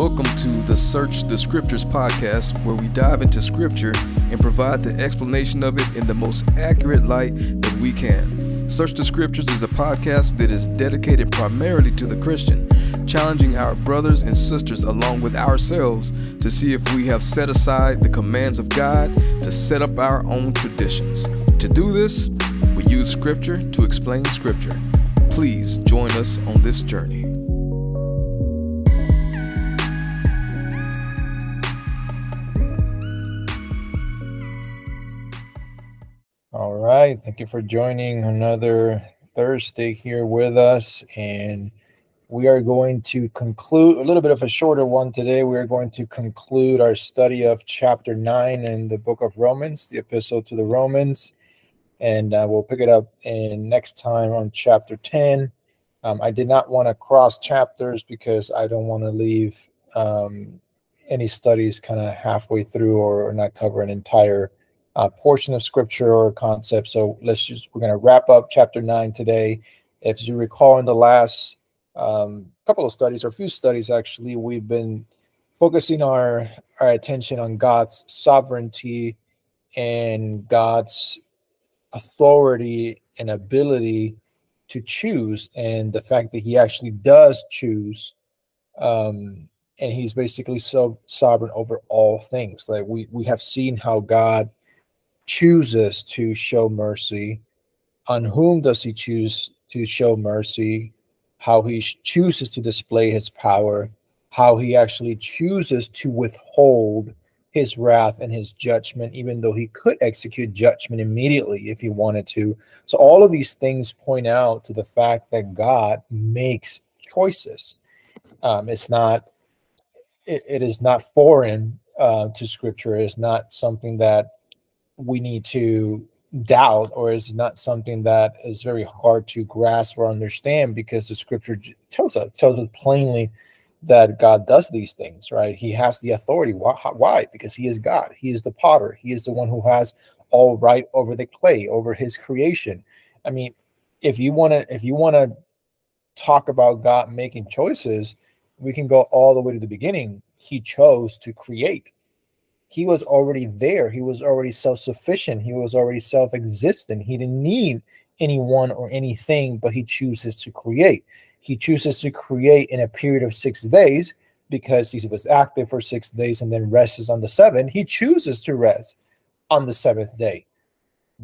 Welcome to the Search the Scriptures podcast, where we dive into Scripture and provide the explanation of it in the most accurate light that we can. Search the Scriptures is a podcast that is dedicated primarily to the Christian, challenging our brothers and sisters along with ourselves to see if we have set aside the commands of God to set up our own traditions. To do this, we use Scripture to explain Scripture. Please join us on this journey. Right. Thank you for joining another Thursday here with us. And we are going to conclude a little bit of a shorter one today. We are going to conclude our study of chapter 9 in the book of Romans, the epistle to the Romans. And uh, we'll pick it up in next time on chapter 10. Um, I did not want to cross chapters because I don't want to leave um, any studies kind of halfway through or, or not cover an entire uh, portion of scripture or concept. So let's just, we're going to wrap up chapter nine today. If you recall, in the last um, couple of studies, or a few studies actually, we've been focusing our, our attention on God's sovereignty and God's authority and ability to choose, and the fact that He actually does choose. Um, and he's basically so sovereign over all things. Like we we have seen how God chooses to show mercy, on whom does he choose to show mercy, how he chooses to display his power, how he actually chooses to withhold his wrath and his judgment, even though he could execute judgment immediately if he wanted to. So, all of these things point out to the fact that God makes choices. Um, it's not, it, it is not foreign uh, to scripture. It is not something that we need to doubt or is not something that is very hard to grasp or understand because the scripture tells us tells us plainly that God does these things, right? He has the authority. Why? Because he is God. He is the potter. He is the one who has all right over the clay, over his creation. I mean, if you want to if you want to talk about God making choices, we can go all the way to the beginning. He chose to create he was already there. He was already self sufficient. He was already self existent. He didn't need anyone or anything, but he chooses to create. He chooses to create in a period of six days because he was active for six days and then rests on the seventh. He chooses to rest on the seventh day.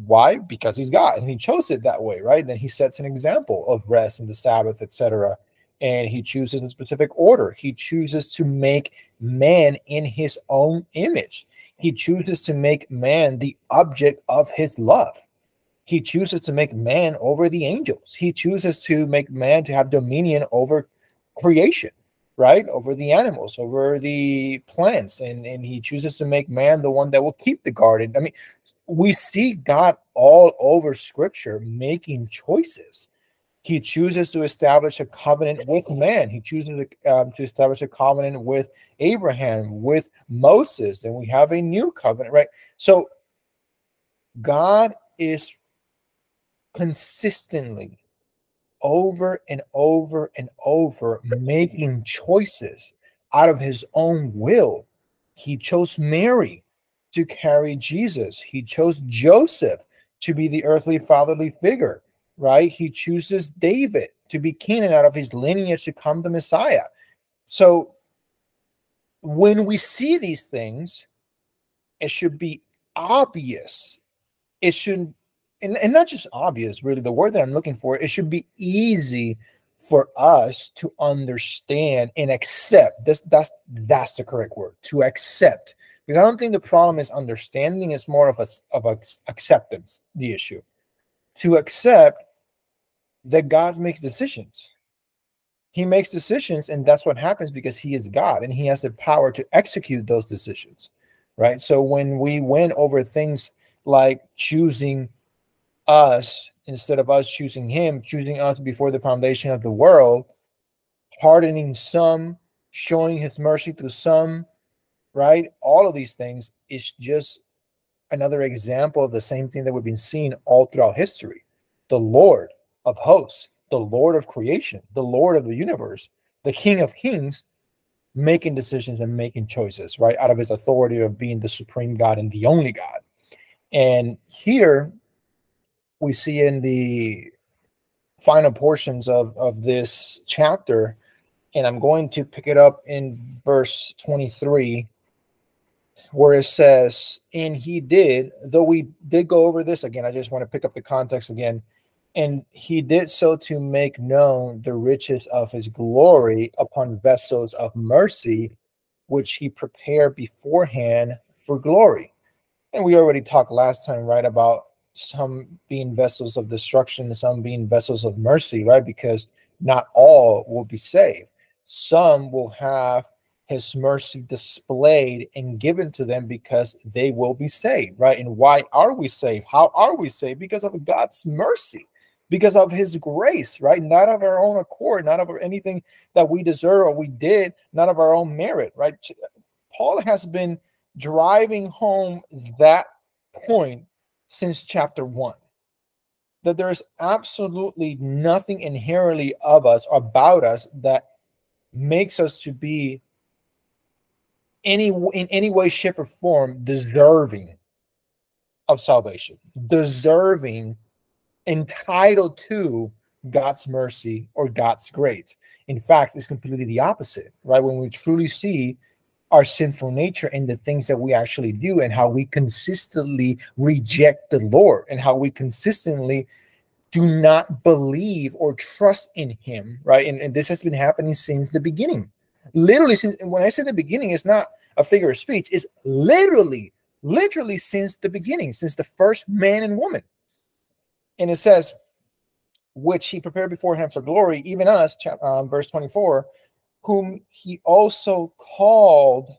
Why? Because he's God and he chose it that way, right? Then he sets an example of rest and the Sabbath, etc and he chooses a specific order. He chooses to make man in his own image. He chooses to make man the object of his love. He chooses to make man over the angels. He chooses to make man to have dominion over creation, right? Over the animals, over the plants. And, and he chooses to make man the one that will keep the garden. I mean, we see God all over scripture making choices he chooses to establish a covenant with man. He chooses to, um, to establish a covenant with Abraham, with Moses, and we have a new covenant, right? So God is consistently over and over and over making choices out of his own will. He chose Mary to carry Jesus, he chose Joseph to be the earthly fatherly figure right? He chooses David to be king and out of his lineage to come the Messiah. So when we see these things, it should be obvious. It should, and, and not just obvious, really, the word that I'm looking for, it should be easy for us to understand and accept. This that's that's the correct word to accept. Because I don't think the problem is understanding, it's more of a of a acceptance, the issue. To accept that God makes decisions. He makes decisions, and that's what happens because He is God and He has the power to execute those decisions, right? So when we win over things like choosing us instead of us choosing Him, choosing us before the foundation of the world, pardoning some, showing His mercy through some, right? All of these things is just another example of the same thing that we've been seeing all throughout history. The Lord of hosts, the Lord of creation, the Lord of the universe, the King of kings, making decisions and making choices, right? Out of his authority of being the supreme God and the only God. And here we see in the final portions of, of this chapter, and I'm going to pick it up in verse 23, where it says, And he did, though we did go over this again, I just want to pick up the context again. And he did so to make known the riches of his glory upon vessels of mercy, which he prepared beforehand for glory. And we already talked last time, right, about some being vessels of destruction, some being vessels of mercy, right? Because not all will be saved. Some will have his mercy displayed and given to them because they will be saved, right? And why are we saved? How are we saved? Because of God's mercy, because of his grace, right? Not of our own accord, not of anything that we deserve or we did, not of our own merit, right? Paul has been driving home that point since chapter one that there is absolutely nothing inherently of us about us that makes us to be any in any way shape or form deserving of salvation deserving entitled to god's mercy or god's grace. In fact it's completely the opposite right? When we truly see our sinful nature and the things that we actually do and how we consistently reject the Lord and how we consistently do not believe or trust in him right? And, and this has been happening since the beginning. Literally since when i say the beginning it's not a figure of speech. It's literally literally since the beginning since the first man and woman and it says which he prepared beforehand for glory even us um, verse 24 whom he also called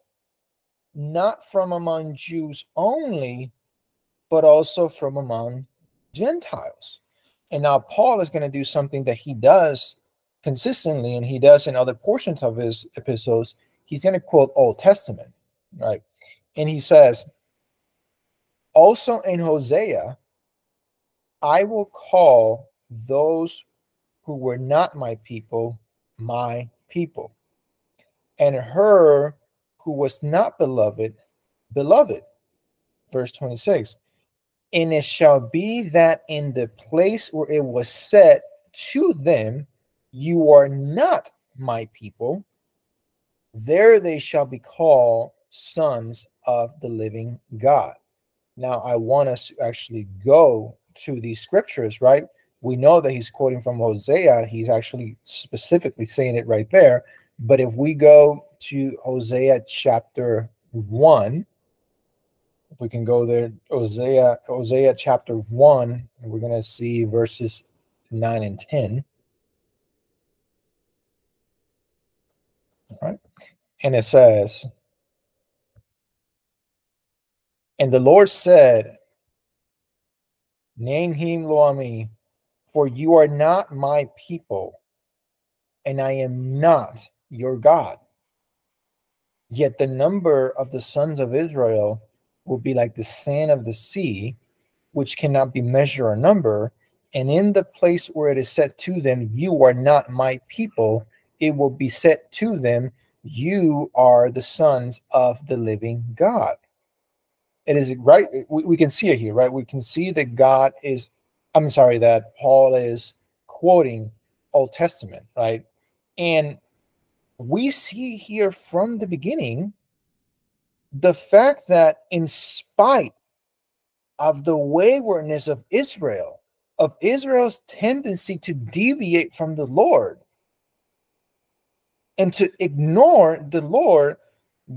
not from among Jews only, but also from among Gentiles. And now Paul is going to do something that he does consistently, and he does in other portions of his epistles. He's going to quote Old Testament, right? And he says, also in Hosea, I will call those who were not my people my people and her who was not beloved, beloved. Verse 26. And it shall be that in the place where it was said to them, You are not my people, there they shall be called sons of the living God. Now, I want us to actually go to these scriptures, right? We know that he's quoting from Hosea. He's actually specifically saying it right there. But if we go to Hosea chapter 1, if we can go there, Hosea, Hosea chapter 1, and we're going to see verses 9 and 10. All right. And it says, And the Lord said, Name him Lo-ammi, for you are not my people, and I am not your God. Yet the number of the sons of Israel will be like the sand of the sea, which cannot be measured or numbered. And in the place where it is said to them, You are not my people, it will be said to them, You are the sons of the living God. It is right. We, we can see it here, right? We can see that God is, I'm sorry, that Paul is quoting Old Testament, right? And we see here from the beginning the fact that, in spite of the waywardness of Israel, of Israel's tendency to deviate from the Lord and to ignore the Lord,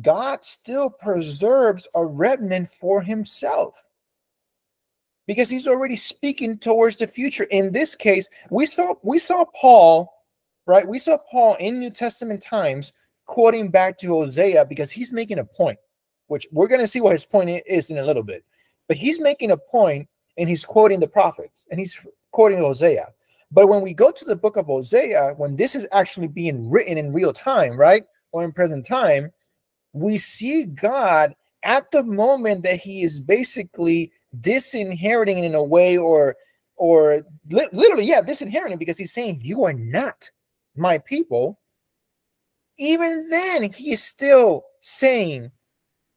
God still preserves a remnant for himself because he's already speaking towards the future. In this case, we saw we saw Paul right? We saw Paul in New Testament times quoting back to Hosea because he's making a point, which we're going to see what his point is in a little bit. But he's making a point and he's quoting the prophets and he's quoting Hosea. But when we go to the book of Hosea, when this is actually being written in real time, right? Or in present time, we see God at the moment that he is basically disinheriting in a way or or li- literally yeah disinheriting because he's saying you are not my people, even then, he is still saying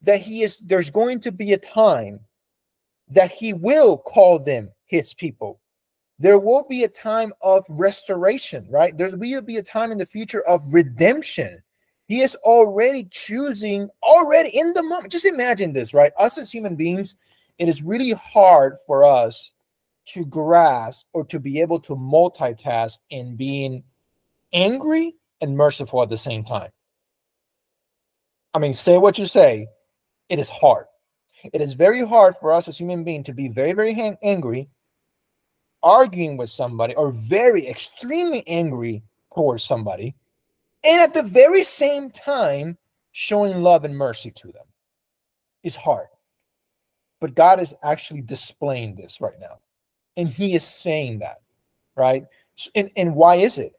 that he is there's going to be a time that he will call them his people. There will be a time of restoration, right? There will be a time in the future of redemption. He is already choosing, already in the moment. Just imagine this, right? Us as human beings, it is really hard for us to grasp or to be able to multitask in being angry and merciful at the same time. I mean, say what you say, it is hard. It is very hard for us as human beings to be very, very angry, arguing with somebody, or very extremely angry towards somebody, and at the very same time showing love and mercy to them. is hard. But God is actually displaying this right now. And He is saying that, right? And, and why is it?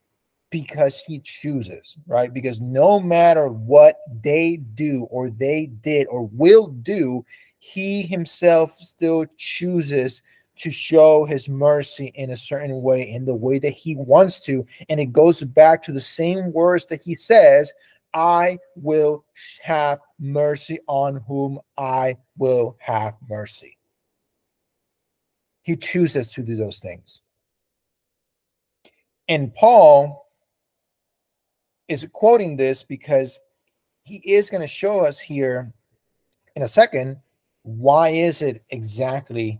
because he chooses, right? Because no matter what they do or they did or will do, he himself still chooses to show his mercy in a certain way, in the way that he wants to. And it goes back to the same words that he says I will have mercy on whom I will have mercy. He chooses to do those things. And Paul is quoting this because he is going to show us here in a second why is it exactly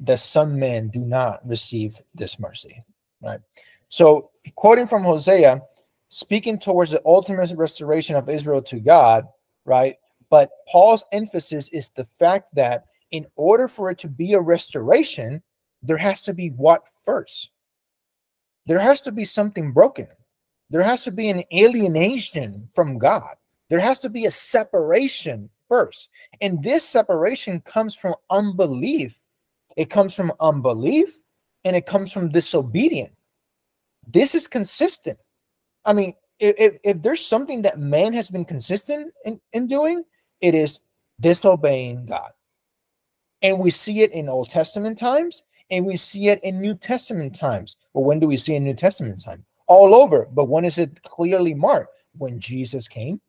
that some men do not receive this mercy right so quoting from hosea speaking towards the ultimate restoration of israel to god right but paul's emphasis is the fact that in order for it to be a restoration there has to be what first there has to be something broken there has to be an alienation from God. There has to be a separation first. And this separation comes from unbelief. It comes from unbelief and it comes from disobedience. This is consistent. I mean, if, if there's something that man has been consistent in, in doing, it is disobeying God. And we see it in Old Testament times and we see it in New Testament times. Well, when do we see in New Testament time? all over. But when is it clearly marked? When Jesus came,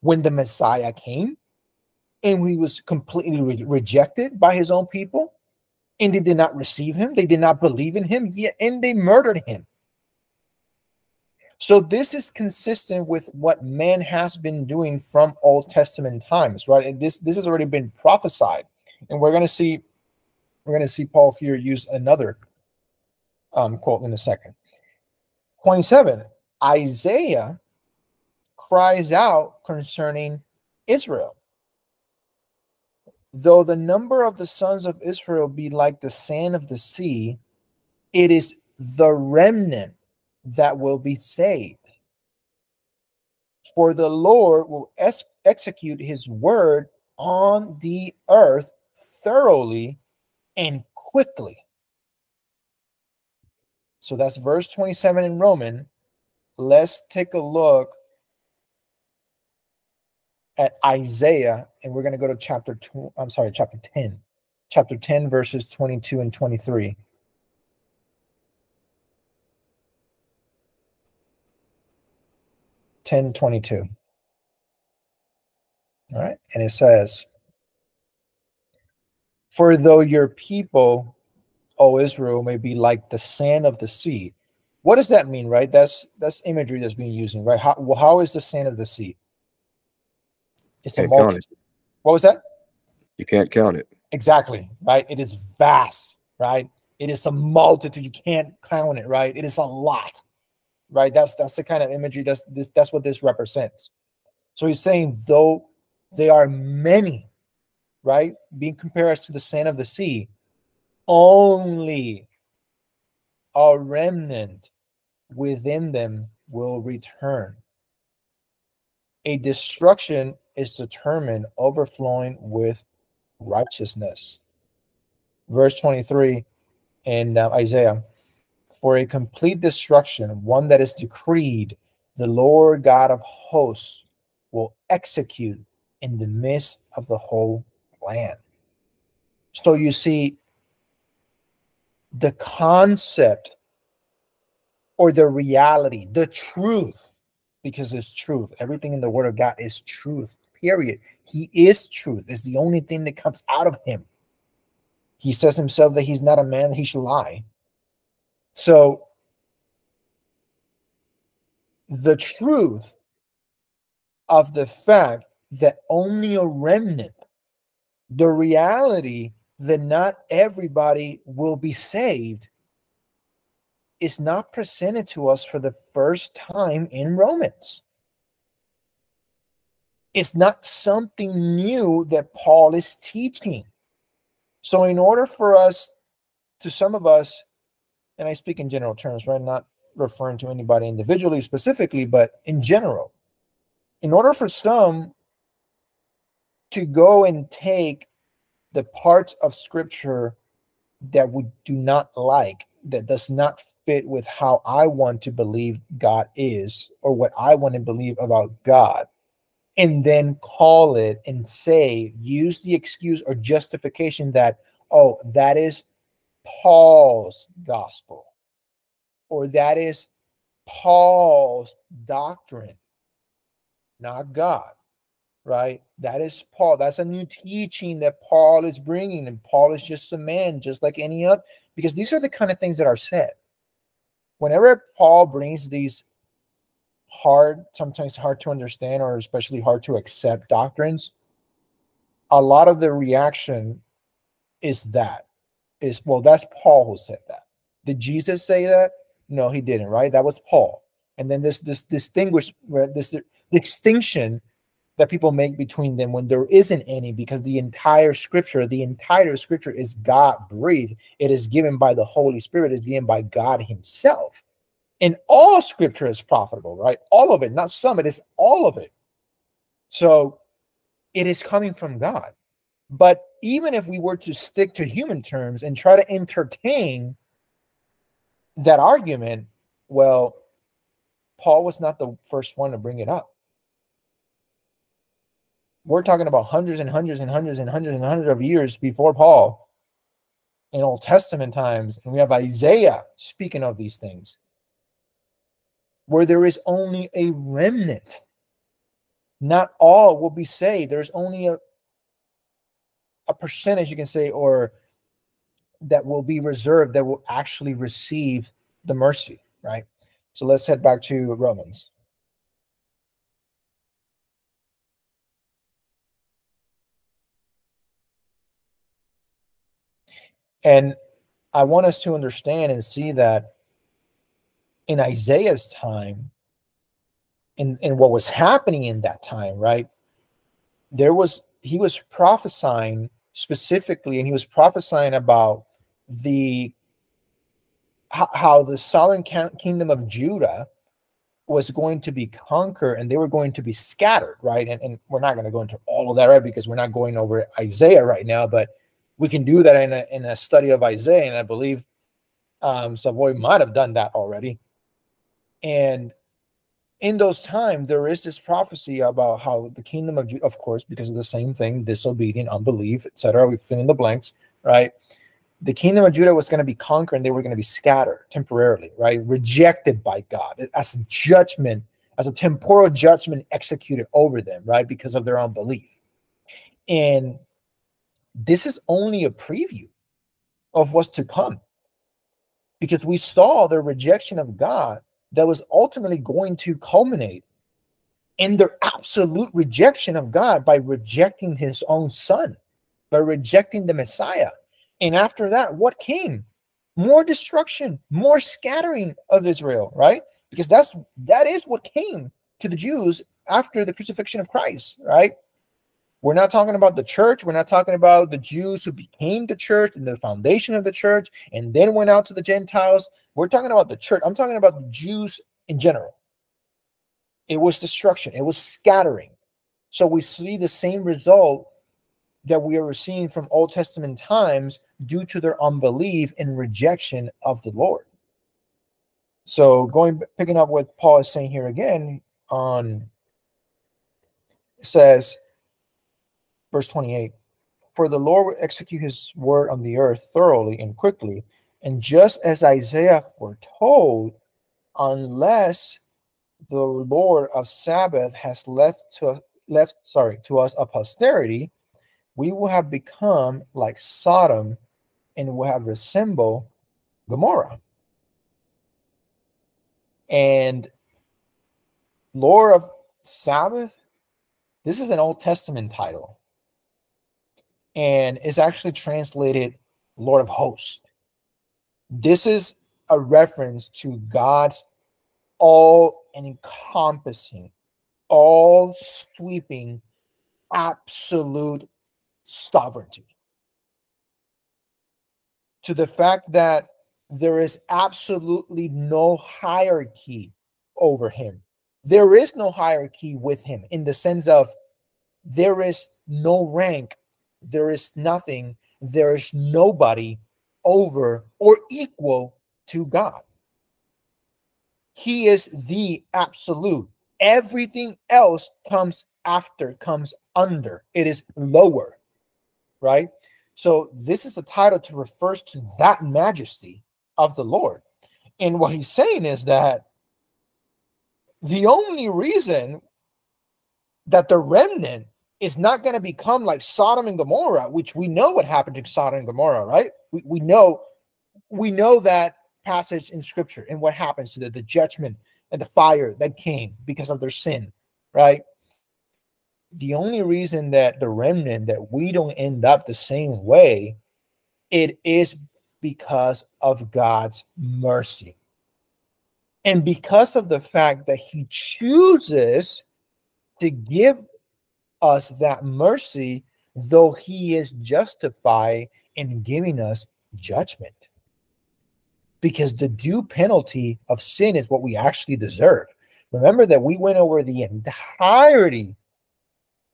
when the Messiah came, and he was completely re- rejected by his own people, and they did not receive him, they did not believe in him, yet, and they murdered him. So this is consistent with what man has been doing from Old Testament times, right? And this this has already been prophesied, and we're going to see we're going to see Paul here use another um, quote in a second. 27, Isaiah cries out concerning Israel. Though the number of the sons of Israel be like the sand of the sea, it is the remnant that will be saved. For the Lord will ex- execute his word on the earth thoroughly and quickly. So that's verse 27 in Roman. Let's take a look at Isaiah, and we're going to go to chapter two. I'm sorry, chapter 10. Chapter 10, verses 22 and 23. Ten twenty-two. All right, and it says, For though your people O Israel, may be like the sand of the sea. What does that mean, right? That's that's imagery that's being using, right? How well, how is the sand of the sea? It's a multitude. It. What was that? You can't count it. Exactly, right? It is vast, right? It is a multitude. You can't count it, right? It is a lot, right? That's that's the kind of imagery that's this that's what this represents. So he's saying, though they are many, right? Being compared to the sand of the sea, only a remnant within them will return. A destruction is determined overflowing with righteousness. Verse 23 in uh, Isaiah For a complete destruction, one that is decreed, the Lord God of hosts will execute in the midst of the whole land. So you see, the concept or the reality, the truth because it's truth. Everything in the word of God is truth, period. He is truth. It's the only thing that comes out of him. He says himself that he's not a man, he should lie. So the truth of the fact that only a remnant, the reality that not everybody will be saved, is not presented to us for the first time in Romans. It's not something new that Paul is teaching. So, in order for us, to some of us, and I speak in general terms, right? Not referring to anybody individually specifically, but in general, in order for some to go and take the parts of scripture that we do not like, that does not fit with how I want to believe God is or what I want to believe about God, and then call it and say, use the excuse or justification that, oh, that is Paul's gospel or that is Paul's doctrine, not God, right? That is Paul. That's a new teaching that Paul is bringing, and Paul is just a man, just like any other, because these are the kind of things that are said. Whenever Paul brings these hard, sometimes hard to understand, or especially hard to accept doctrines, a lot of the reaction is that is well, that's Paul who said that. Did Jesus say that? No, he didn't, right? That was Paul. And then this this distinguish this distinction that people make between them when there isn't any because the entire scripture the entire scripture is god breathed it is given by the holy spirit is given by god himself and all scripture is profitable right all of it not some it is all of it so it is coming from god but even if we were to stick to human terms and try to entertain that argument, well, Paul was not the first one to bring it up. We're talking about hundreds and hundreds and hundreds and hundreds and hundreds of years before Paul in Old Testament times. And we have Isaiah speaking of these things, where there is only a remnant. Not all will be saved. There's only a, a percentage, you can say, or that will be reserved that will actually receive the mercy, right? So let's head back to Romans. And I want us to understand and see that in Isaiah's time, and, in what was happening in that time, right? There was, he was prophesying specifically, and he was prophesying about the how the southern kingdom of Judah was going to be conquered and they were going to be scattered, right? And, and we're not going to go into all of that, right? Because we're not going over Isaiah right now, but we can do that in a, in a study of Isaiah. And I believe um, Savoy might have done that already. And in those times, there is this prophecy about how the kingdom of Judah, of course, because of the same thing, disobedient, unbelief, etc. We fill in the blanks, right? the kingdom of Judah was going to be conquered and they were going to be scattered temporarily, right? Rejected by God as judgment, as a temporal judgment executed over them, right? Because of their unbelief. And this is only a preview of what's to come because we saw the rejection of God that was ultimately going to culminate in their absolute rejection of God by rejecting his own son, by rejecting the Messiah and after that, what came? More destruction, more scattering of Israel, right? Because that's that is what came to the Jews after the crucifixion of Christ, right? We're not talking about the church. We're not talking about the Jews who became the church and the foundation of the church and then went out to the Gentiles. We're talking about the church. I'm talking about the Jews in general. It was destruction, it was scattering. So we see the same result that we are seeing from Old Testament times due to their unbelief and rejection of the Lord. So going picking up what Paul is saying here again on says verse 28 for the Lord will execute his word on the earth thoroughly and quickly and just as Isaiah foretold unless the Lord of Sabaoth has left to left sorry to us a posterity, we will have become like Sodom and will have resembled Gomorrah. And Lord of Sabaoth, this is an Old Testament title. And it's actually translated Lord of Hosts. This is a reference to God's all encompassing, all sweeping, absolute sovereignty. To the fact that there is absolutely no hierarchy over him. There is no hierarchy with him in the sense of there is no rank, there is nothing, there is nobody over or equal to God. He is the absolute. Everything else comes after, comes under. It is lower, right? So this is a title to refers to that majesty of the Lord. And what he's saying is that the only reason that the remnant is not going to become like Sodom and Gomorrah, which we know what happened to Sodom and Gomorrah, right? We, we know we know that passage in scripture and what happens to the, the judgment and the fire that came because of their sin, right? The only reason that the remnant that we don't end up the same way, it is because of God's mercy. And because of the fact that He chooses to give us that mercy, though He is justified in giving us judgment. Because the due penalty of sin is what we actually deserve. Remember that we went over the entirety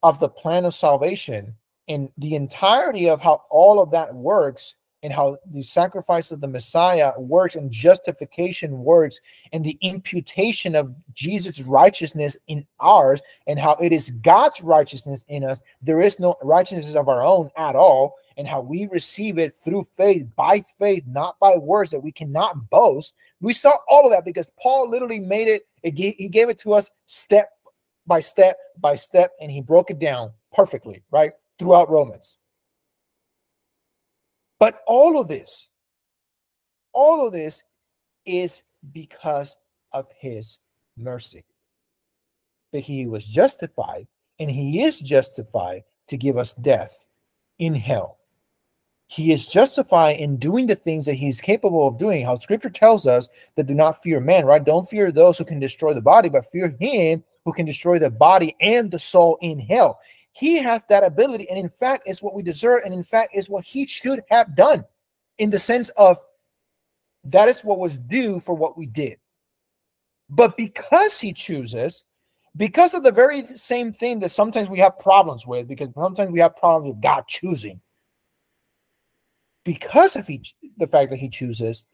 of the plan of salvation and the entirety of how all of that works and how the sacrifice of the Messiah works and justification works and the imputation of Jesus' righteousness in ours and how it is God's righteousness in us. There is no righteousness of our own at all, and how we receive it through faith, by faith, not by words that we cannot boast. We saw all of that because Paul literally made it, he gave it to us step by step by step, and he broke it down perfectly, right? Throughout Romans. But all of this, all of this is because of his mercy. That he was justified and he is justified to give us death in hell. He is justified in doing the things that he's capable of doing. How scripture tells us that do not fear man, right? Don't fear those who can destroy the body, but fear him who can destroy the body and the soul in hell. He has that ability, and in fact, it's what we deserve, and in fact, is what he should have done in the sense of that is what was due for what we did. But because he chooses, because of the very same thing that sometimes we have problems with, because sometimes we have problems with God choosing, because of he, the fact that he chooses,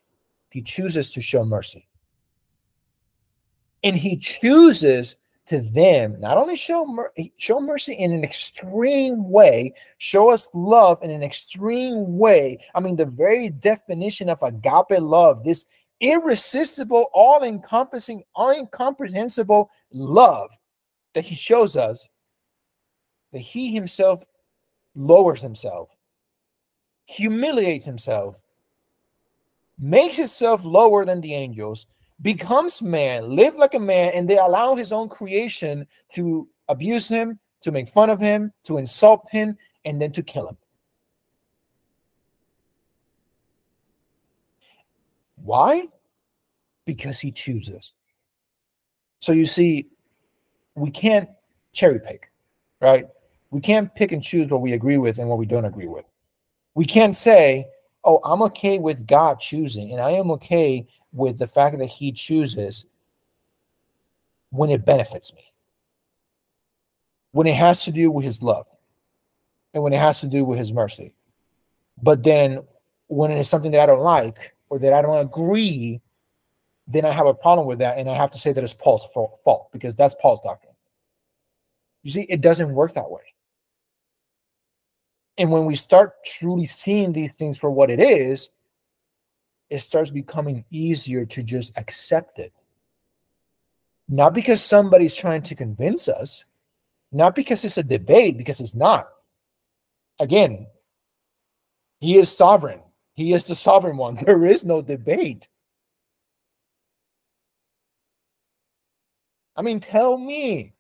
he chooses to show mercy. And he chooses to them not only show mer- show mercy in an extreme way show us love in an extreme way. I mean the very definition of agape love this irresistible all-encompassing incomprehensible love that he shows us that he himself lowers himself humiliates himself makes himself lower than the angels becomes man, live like a man, and they allow his own creation to abuse him, to make fun of him, to insult him, and then to kill him. Why? Because he chooses. So you see, we can't cherry pick, right? We can't pick and choose what we agree with and what we don't agree with. We can't say, oh, I'm okay with God choosing, and I am okay with the fact that he chooses when it benefits me, when it has to do with his love, and when it has to do with his mercy. But then when it is something that I don't like or that I don't agree, then I have a problem with that. And I have to say that it's Paul's fault because that's Paul's doctrine. You see, it doesn't work that way. And when we start truly seeing these things for what it is, it starts becoming easier to just accept it. not because somebody's trying to convince us, not because it's a debate, because it's not. Again, he is sovereign. He is the sovereign one. There is no debate. I mean, tell me.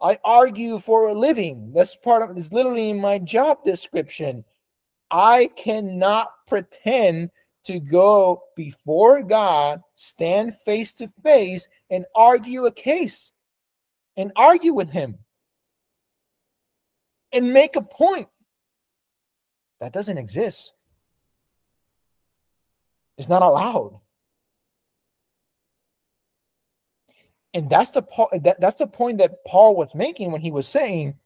I argue for a living. That's part of it's literally in my job description. I cannot pretend to go before God, stand face to face, and argue a case and argue with Him and make a point. That doesn't exist. It's not allowed. And that's the that, that's the point that Paul was making when he was saying,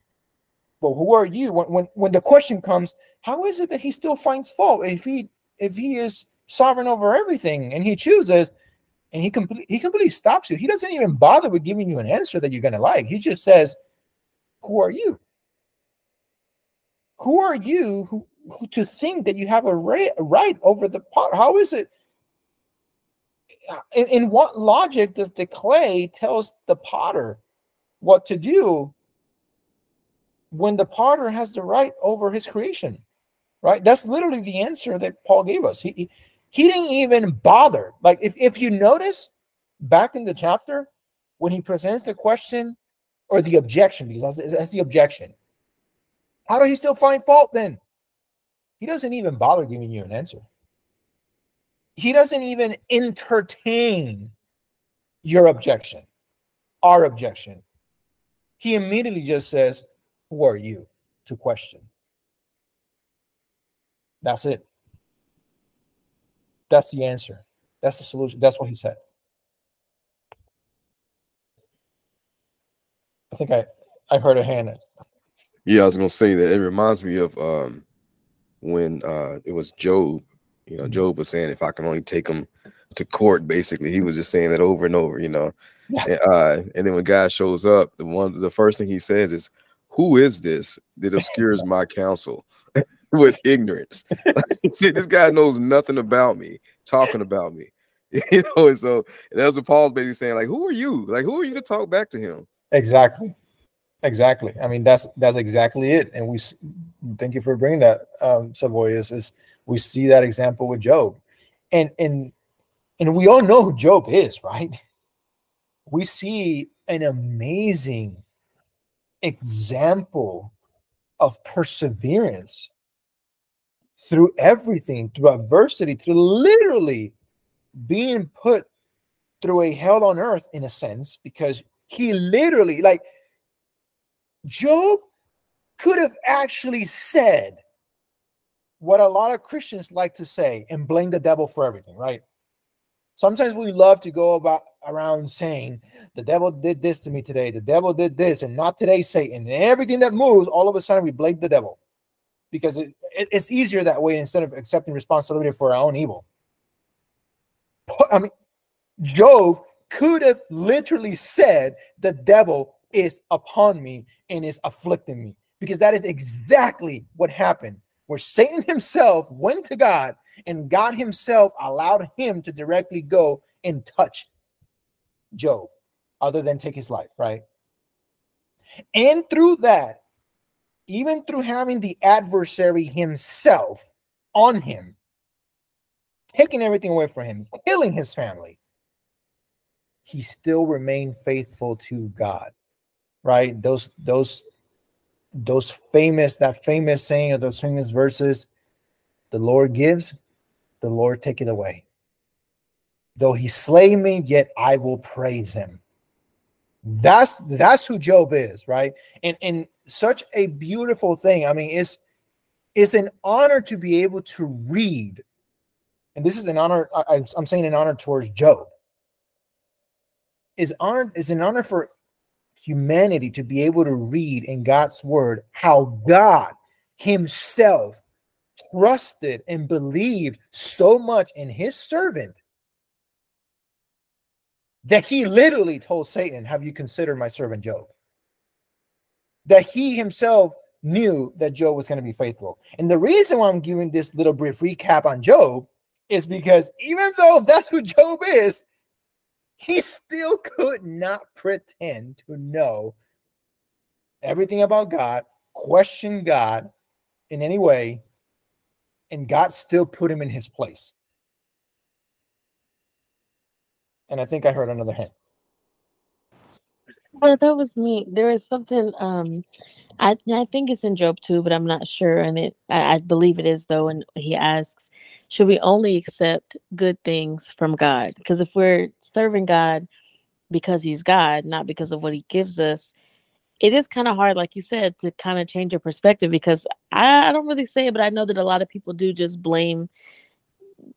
"Well, who are you?" When, when when the question comes, how is it that he still finds fault if he if he is sovereign over everything and he chooses and he completely he completely stops you. He doesn't even bother with giving you an answer that you're gonna like. He just says, "Who are you? Who are you who, who to think that you have a right, right over the pot? How is it?" Uh, in, in what logic does the clay tells the potter what to do when the potter has the right over his creation? Right? That's literally the answer that Paul gave us. He, he didn't even bother. Like if, if you notice back in the chapter, when he presents the question or the objection, because that's, that's the objection, how do he still find fault then? He doesn't even bother giving you an answer. He doesn't even entertain your objection, our objection. He immediately just says, Who are you to question? That's it. That's the answer. That's the solution. That's what he said. I think I I heard a hand. Yeah, I was gonna say that it reminds me of um when uh it was Job. You know. Job was saying if I can only take him to court, basically, he was just saying that over and over. You know, yeah. and, uh, and then when God shows up, the one the first thing he says is, "Who is this that obscures my counsel?" With ignorance. See, this guy knows nothing about me, talking about me. You know, and so and that's what Paul's basically saying. Like, who are you? Like, who are you to talk back to him? Exactly. Exactly. I mean, that's that's exactly it. And we thank you for bringing that, um, Savoy. Is, is we see that example with Job, and and and we all know who Job is, right? We see an amazing example of perseverance through everything, through adversity, through literally being put through a hell on earth in a sense, because he literally, like, Job could have actually said what a lot of Christians like to say and blame the devil for everything, right? Sometimes we love to go about around saying the devil did this to me today, the devil did this, and not today, Satan. And everything that moves, all of a sudden we blame the devil because it, it, it's easier that way instead of accepting responsibility for our own evil. I mean, Job could have literally said, The devil is upon me and is afflicting me, because that is mm-hmm. exactly what happened. Where Satan himself went to God and God himself allowed him to directly go and touch Job, other than take his life, right? And through that, even through having the adversary himself on him, taking everything away from him, killing his family, he still remained faithful to God. Right? Those those those famous that famous saying of those famous verses, the Lord gives, the Lord take it away. Though he slay me, yet I will praise him. That's that's who Job is, right? And and such a beautiful thing. I mean, it's it's an honor to be able to read, and this is an honor. I, I'm saying an honor towards Job. Is honor is an honor for humanity to be able to read in God's word how God Himself trusted and believed so much in His servant that he literally told Satan, Have you considered my servant Job? That he himself knew that Job was going to be faithful. And the reason why I'm giving this little brief recap on Job is because even though that's who Job is, he still could not pretend to know everything about God, question God in any way, and God still put him in his place. And I think I heard another hint. Well, that was me. There was something. Um, I I think it's in Job too, but I'm not sure. And it, I, I believe it is though. And he asks, should we only accept good things from God? Because if we're serving God because He's God, not because of what He gives us, it is kind of hard, like you said, to kind of change your perspective. Because I, I don't really say it, but I know that a lot of people do just blame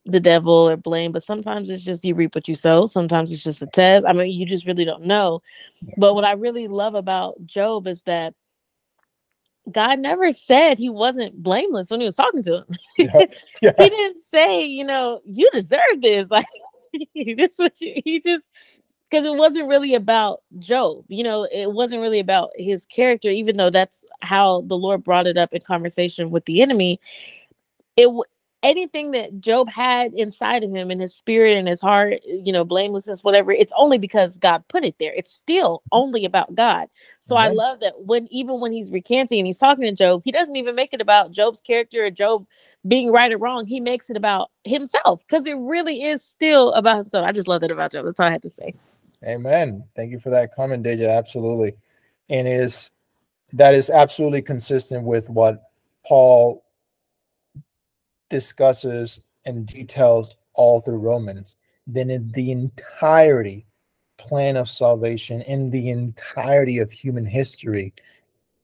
the devil or blame, but sometimes it's just you reap what you sow. Sometimes it's just a test. I mean, you just really don't know. But what I really love about Job is that God never said he wasn't blameless when he was talking to him. Yeah. Yeah. he didn't say, you know, you deserve this. Like this what you he just because it wasn't really about Job. You know, it wasn't really about his character, even though that's how the Lord brought it up in conversation with the enemy. It anything that Job had inside of him in his spirit and his heart, eh, you know, blamelessness, whatever, it's only because God put it there. It's still only about God. So I mm-hmm. love that when even when he's recanting and he's talking to Job, he doesn't even make it about Job's character or Job being right or wrong. He makes it about himself because it really is still about himself. I just love that about Job. That's all I had to say. Amen. Thank you for that comment, Deja. Absolutely. And is that is absolutely consistent with what Paul discusses and details all through Romans, then in the entirety plan of salvation, in the entirety of human history,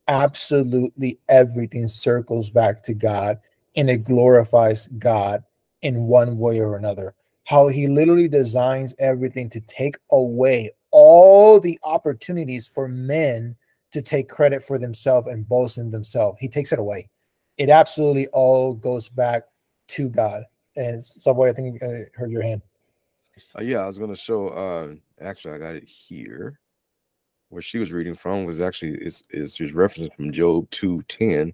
absolutely everything circles back to God and it glorifies God in one way or another. How he literally designs everything to take away all the opportunities for men to take credit for themselves and boast in themselves. He takes it away. It absolutely all goes back to God. And Savoy, I think I heard your hand. Uh, yeah, I was gonna show. Uh, actually, I got it here. Where she was reading from was actually is is she's referencing from Job two ten,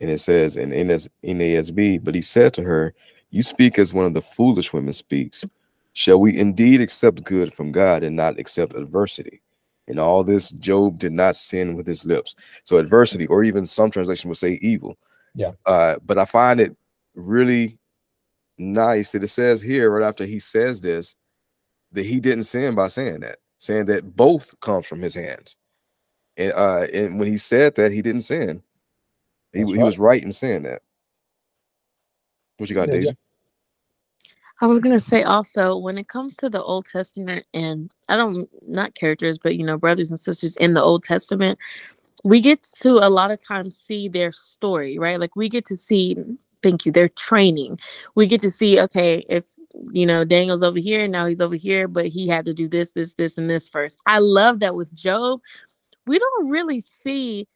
and it says in NAS, NASB. But he said to her, "You speak as one of the foolish women speaks. Shall we indeed accept good from God and not accept adversity?" In all this, Job did not sin with his lips. So adversity, or even some translation would say evil. Yeah. Uh, but I find it really nice that it says here right after he says this that he didn't sin by saying that, saying that both comes from his hands. And uh and when he said that he didn't sin. He, right. he was right in saying that. What you got, yeah, Daisy? I was gonna say also when it comes to the Old Testament and I don't not characters, but you know, brothers and sisters in the Old Testament, we get to a lot of times see their story, right? Like we get to see thank you they're training. We get to see okay if you know daniel's over here now he's over here but he had to do this this this and this first. I love that with job we don't really see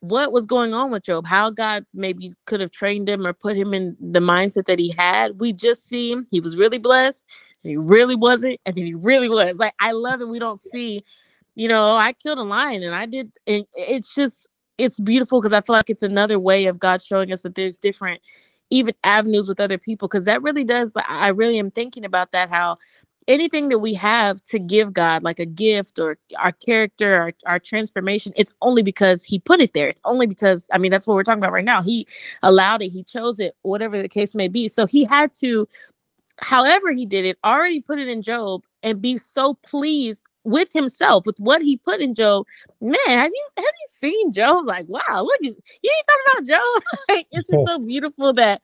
what was going on with job how god maybe could have trained him or put him in the mindset that he had. We just see him he was really blessed he really wasn't and then he really was. Like i love that we don't see you know oh, i killed a lion and i did and it's just it's beautiful because I feel like it's another way of God showing us that there's different even avenues with other people because that really does I really am thinking about that how anything that we have to give God like a gift or our character our, our transformation it's only because he put it there. It's only because I mean that's what we're talking about right now. He allowed it. He chose it whatever the case may be. So he had to however he did it already put it in Job and be so pleased with himself, with what he put in Job. Man, have you have you seen Job? Like, wow, look, you ain't talking about like, it's just so beautiful that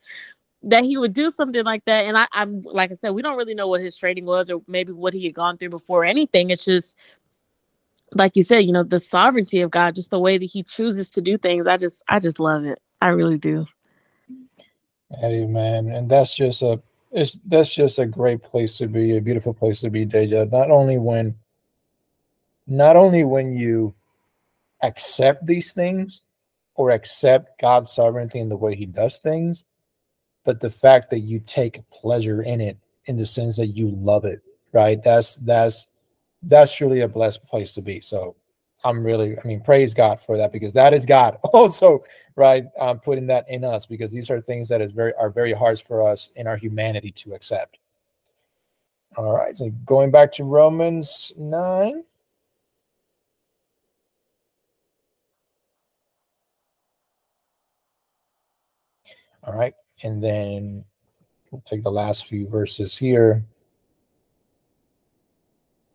that he would do something like that. And I, I'm like I said, we don't really know what his trading was or maybe what he had gone through before anything. It's just like you said, you know, the sovereignty of God, just the way that he chooses to do things. I just I just love it. I really do. Amen. And that's just a it's that's just a great place to be, a beautiful place to be, Deja. Not only when not only when you accept these things or accept God's sovereignty in the way he does things, but the fact that you take pleasure in it in the sense that you love it, right? That's that's that's truly a blessed place to be. So I'm really, I mean, praise God for that because that is God also, right? Um, putting that in us because these are things that is very are very hard for us in our humanity to accept. All right, so going back to Romans 9. All right, and then we'll take the last few verses here.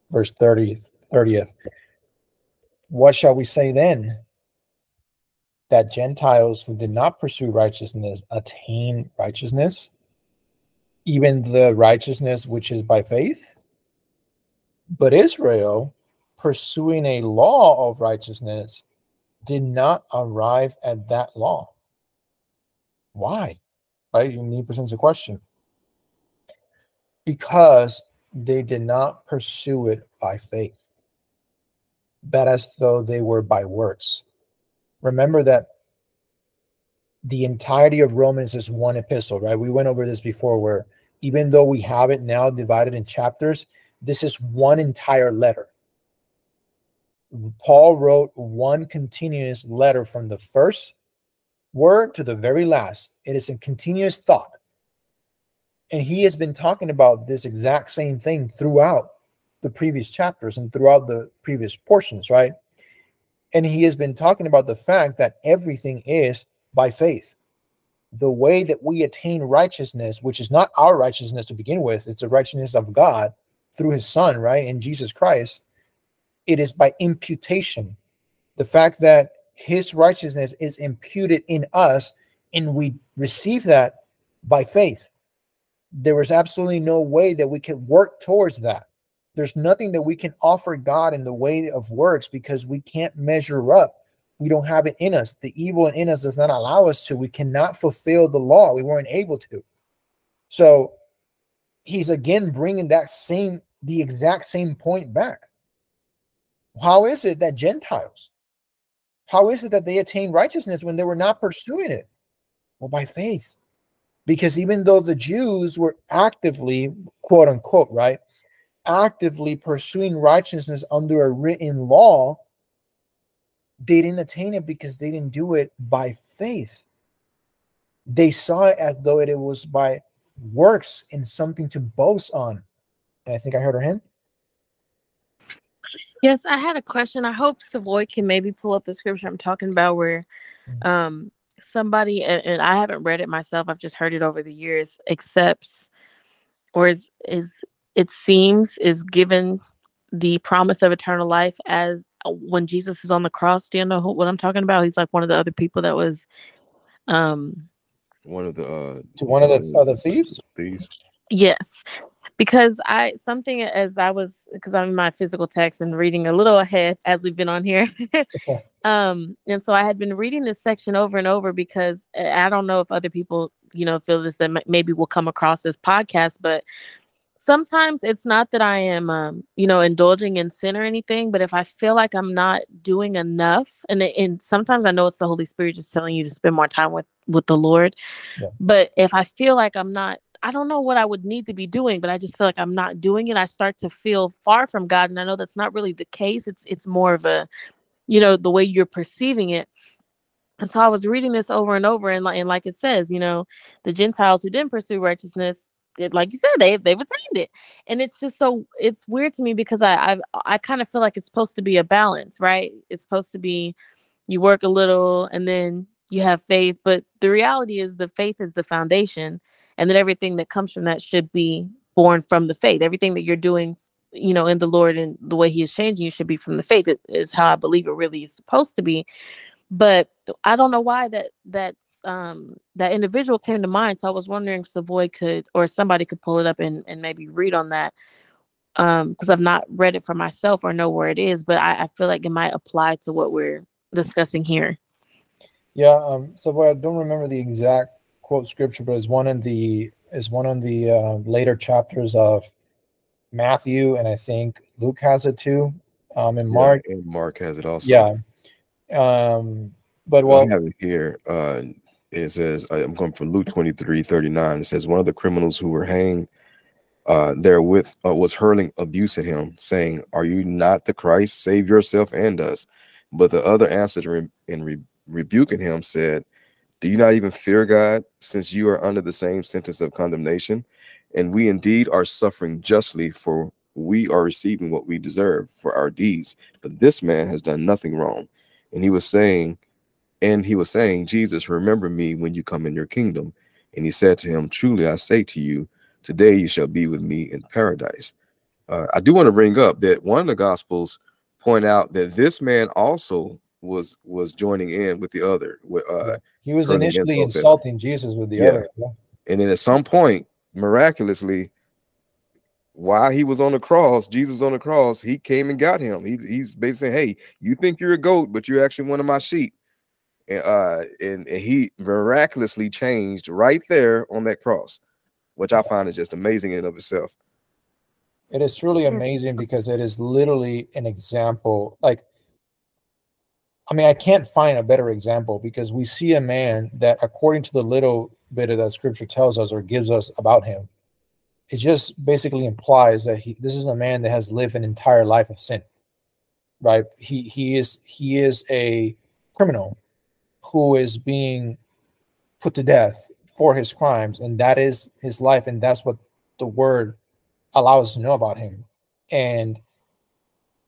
Verse 30th, 30th. What shall we say then? That Gentiles who did not pursue righteousness attain righteousness, even the righteousness which is by faith? But Israel, pursuing a law of righteousness, did not arrive at that law. Why? Right? And he presents a question. Because they did not pursue it by faith, but as though they were by works. Remember that the entirety of Romans is one epistle, right? We went over this before where even though we have it now divided in chapters, this is one entire letter. Paul wrote one continuous letter from the first word to the very last. It is a continuous thought. And he has been talking about this exact same thing throughout the previous chapters and throughout the previous portions, right? And he has been talking about the fact that everything is by faith. The way that we attain righteousness, which is not our righteousness to begin with, it's the righteousness of God through his son, right? In Jesus Christ, it is by imputation. The fact that his righteousness is imputed in us and we receive that by faith. There was absolutely no way that we could work towards that. There's nothing that we can offer God in the way of works because we can't measure up. We don't have it in us. The evil in us does not allow us to. We cannot fulfill the law. We weren't able to. So he's again bringing that same, the exact same point back. How is it that Gentiles, how is it that they attained righteousness when they were not pursuing it? Well, by faith. Because even though the Jews were actively, quote unquote, right, actively pursuing righteousness under a written law, they didn't attain it because they didn't do it by faith. They saw it as though it was by works and something to boast on. And I think I heard her hand. Yes, I had a question. I hope Savoy can maybe pull up the scripture I'm talking about where Mhm. um somebody and, and I haven't read it myself, I've just heard it over the years, accepts or is is it seems is given the promise of eternal life as uh, when Jesus is on the cross. Do you know who, what I'm talking about? He's like one of the other people that was um One of the uh, To one of the other thieves? thieves. Yes, because I something as I was because I'm in my physical text and reading a little ahead as we've been on here. um, and so I had been reading this section over and over because uh, I don't know if other people, you know, feel this that maybe will come across this podcast, but sometimes it's not that I am, um, you know, indulging in sin or anything, but if I feel like I'm not doing enough, and and sometimes I know it's the Holy Spirit just telling you to spend more time with with the Lord, Yeah. but if I feel like I'm not I don't know what I would need to be doing, but I just feel like I'm not doing it. I start to feel far from God, and I know that's not really the case. It's it's more of a, you know, the way you're perceiving it. And so I was reading this over and over, and like and like it says, you know, the Gentiles who didn't pursue righteousness, it, like you said, they they've attained it, and it's just so it's weird to me because I I've, I kind of feel like it's supposed to be a balance, right? It's supposed to be you work a little and then you have faith, but the reality is the faith is the foundation, and then everything that comes from that should be born from the faith. Everything that you're doing, you know, in the Lord and the way He is changing you should be from the faith. It is how I believe it really is supposed to be. But I don't know why that that's um that individual came to mind. So I was wondering if Savoy could or somebody could pull it up and, and maybe read on that. Um, because I've not read it for myself or know where it is, but I, I feel like it might apply to what we're discussing here. Yeah, um, so I don't remember the exact quote scripture, but it's one in the is one in the uh, later chapters of Matthew, and I think Luke has it too. Um, and Mark, Yeah, and Mark has it also. yeah. Um, but Well, I have it here. Uh, it says, I'm going from Luke 23 39. It says, One of the criminals who were hanged uh, therewith uh, was hurling abuse at him, saying, Are you not the Christ? Save yourself and us. But the other answered re- and re- rebuking him said, Do you not even fear God, since you are under the same sentence of condemnation? and we indeed are suffering justly, for we are receiving what we deserve for our deeds. But this man has done nothing wrong. And he was saying, and he was saying, Jesus, remember me when you come in your kingdom. And he said to him, Truly I say to you, today you shall be with me in paradise. Uh, I do want to bring up that one of the gospels point out that this man also was was joining in with the other. With Uh, he was initially insulting Jesus with the yeah. other. Yeah. And then at some point, miraculously, while he was on the cross, Jesus on the cross, he came and got him. He, he's basically saying, Hey, you think you're a goat, but you're actually one of my sheep. And, uh, and, and he miraculously changed right there on that cross, which I find is just amazing in of itself. It is truly amazing because it is literally an example. Like, I mean, I can't find a better example because we see a man that, according to the little bit of that scripture tells us or gives us about him, it just basically implies that he this is a man that has lived an entire life of sin. Right? He he is he is a criminal who is being put to death for his crimes, and that is his life, and that's what the word allows us to know about him. And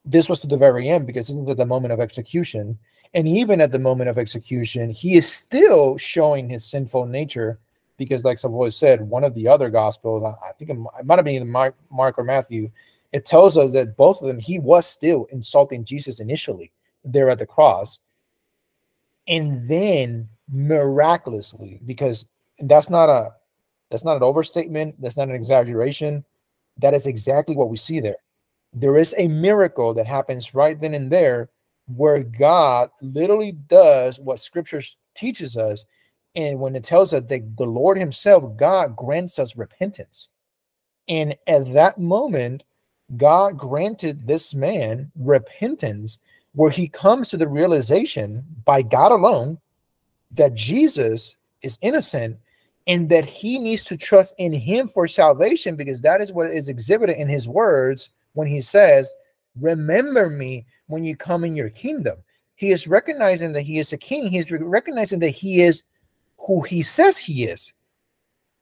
this was to the very end because this is at the moment of execution. And even at the moment of execution, he is still showing his sinful nature because, like Savoy said, one of the other gospels, I think it might have been Mark, Mark or Matthew, it tells us that both of them, he was still insulting Jesus initially there at the cross. And then miraculously, because that's not a that's not an overstatement, that's not an exaggeration. That is exactly what we see there. There is a miracle that happens right then and there where God literally does what scripture teaches us and when it tells us that the Lord Himself, God grants us repentance. And at that moment, God granted this man repentance where he comes to the realization by God alone that Jesus is innocent and that he needs to trust in him for salvation because that is what is exhibited in his words when he says, Remember me when you come in your kingdom. He is recognizing that he is a king. He is recognizing that he is who he says he is.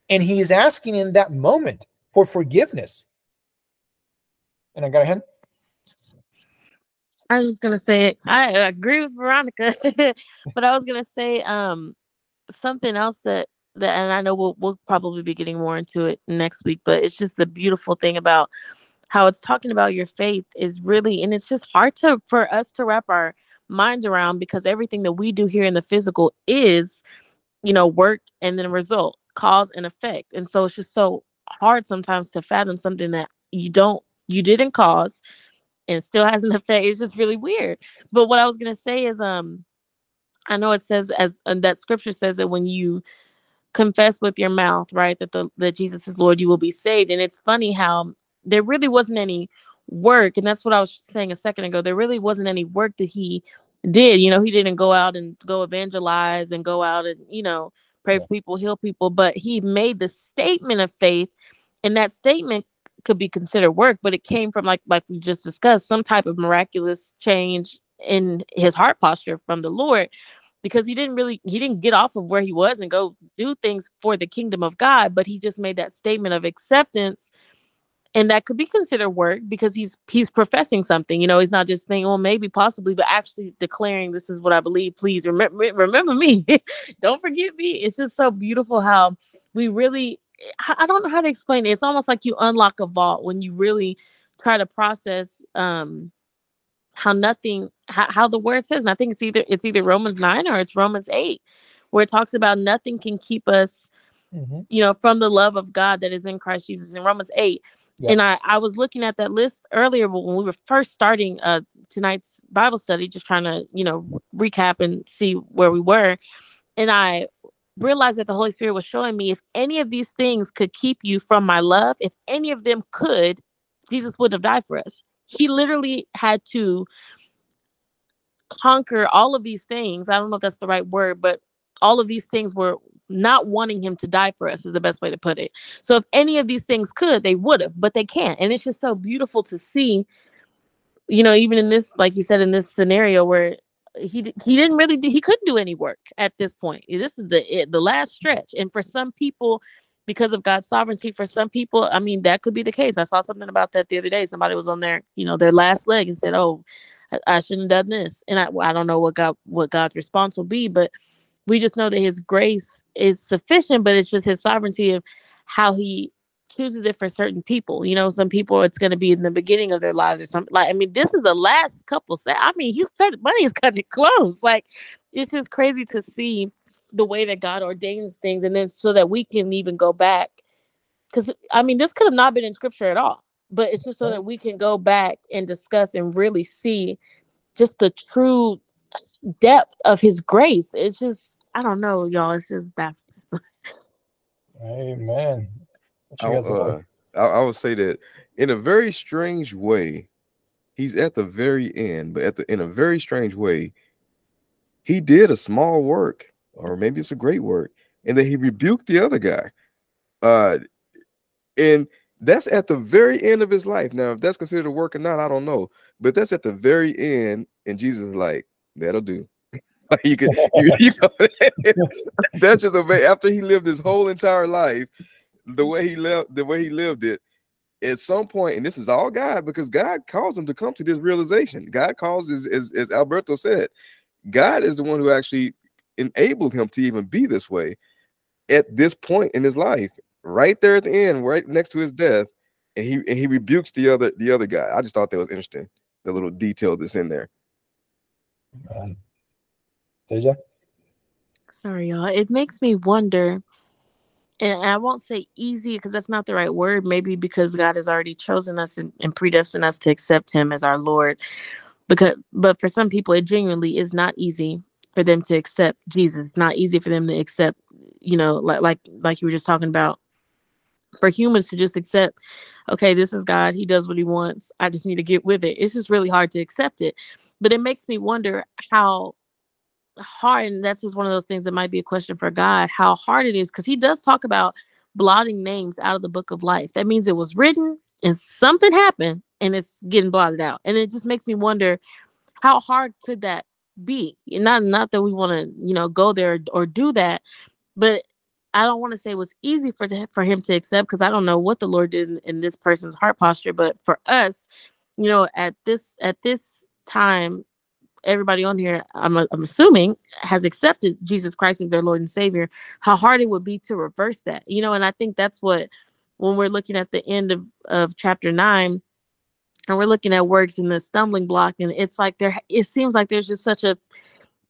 And he is asking in that moment for forgiveness. And I got a hand. I was gonna say I agree with Veronica, but I was gonna say um something else that that and I know we'll we'll probably be getting more into it next week, but it's just the beautiful thing about how it's talking about your faith is really and it's just hard to for us to wrap our minds around because everything that we do here in the physical is you know, work and then result, cause and effect. And so it's just so hard sometimes to fathom something that you don't, you didn't cause and still has an effect. It's just really weird. But what I was going to say is, um, I know it says as that scripture says that when you confess with your mouth, right, that the that Jesus is Lord, you will be saved. And it's funny how there really wasn't any work, and that's what I was saying a second ago. There really wasn't any work that he did. You know, he didn't go out and go evangelize and go out and, you know, pray for people, heal people, but he made the statement of faith. And that statement could be considered work, but it came from like like we just discussed, some type of miraculous change in his heart posture from the Lord because he didn't really he didn't get off of where he was and go do things for the kingdom of God, but he just made that statement of acceptance and that could be considered work because he's he's professing something you know he's not just saying well maybe possibly but actually declaring this is what i believe please remember remember me. Don't forget me. It's just so beautiful how we really i don't know how to explain it. It's almost like you unlock a vault when you really try to process um how nothing how, how the word says and i think it's either it's either romans 9 or it's romans 8 where it talks about nothing can keep us mm-hmm. you know from the love of god that is in christ jesus. In romans 8 And I, I was looking at that list earlier, when we were first starting uh, tonight's Bible study, just trying to, you know, recap and see where we were. And I realized that the Holy Spirit was showing me if any of these things could keep you from my love, if any of them could, Jesus wouldn't have died for us. He literally had to conquer all of these things. I don't know if that's the right word, but all of these things were not wanting him to die for us is the best way to put it. So if any of these things could, they would have, but they can't. And it's just so beautiful to see, you know, even in this, like you said, in this scenario where he he didn't really do he couldn't do any work at this point. This is the the last stretch. And for some people, because of God's sovereignty for some people, I mean, that could be the case. I saw something about that the other day. Somebody was on their, you know, their last leg and said, "Oh, I, I shouldn't have done this," and I, I don't know what God, what God's response will be, but we just know that His grace is sufficient. But it's just His sovereignty of how He chooses it for certain people. You know, some people it's going to be in the beginning of their lives or something. Like, I mean, this is the last couple. Say, I mean, he's cut money is cutting it close. Like, it's just crazy to see the way that God ordains things, and then so that we can even go back. Because I mean, this could have not been in Scripture at all, but it's just so that we can go back and discuss and really see just the true depth of His grace. It's just, I don't know, y'all. It's just baffling. Amen. I, uh, I, I would say that in a very strange way, he's at the very end, but at the in a very strange way, he did a small work, or maybe it's a great work, and then he rebuked the other guy. Uh, and that's at the very end of his life. Now, if that's considered a work or not, I don't know, but that's at the very end, and Jesus is like, "That'll do." you can, you, you know, that's just a after he lived his whole entire life the way he lived, the way he lived it, at some point, and this is all God, because God calls him to come to this realization. God calls, as, as, as Alberto said, God is the one who actually enabled him to even be this way at this point in his life, right there at the end, right next to his death, and he and he rebukes the other the other guy. I just thought that was interesting, the little detail that's in there. Man. Deja? Sorry, y'all. It makes me wonder and I won't say easy because that's not the right word. Maybe because God has already chosen us and, and predestined us to accept Him as our Lord. Because, but for some people, it genuinely is not easy for them to accept Jesus. Not easy for them to accept, you know, like like like you were just talking about. For humans to just accept, okay, this is God. He does what He wants. I just need to get with it. It's just really hard to accept it. But it makes me wonder how hard and that's just one of those things that might be a question for god how hard it is because he does talk about blotting names out of the book of life. That means it was written and something happened and it's getting blotted out. And it just makes me wonder how hard could that be? Not not that we want to you know go there or do that but i don't want to say it was easy for for him to accept because i don't know what the lord did in, in this person's heart posture but for us you know at this at this time everybody on here, I'm, uh, I'm assuming, has accepted Jesus Christ as their Lord and Savior, how hard it would be to reverse that. You know, and I think that's what, when we're looking at the end of, of chapter nine, and we're looking at works in the stumbling block, and it's like there, it seems like there's just such a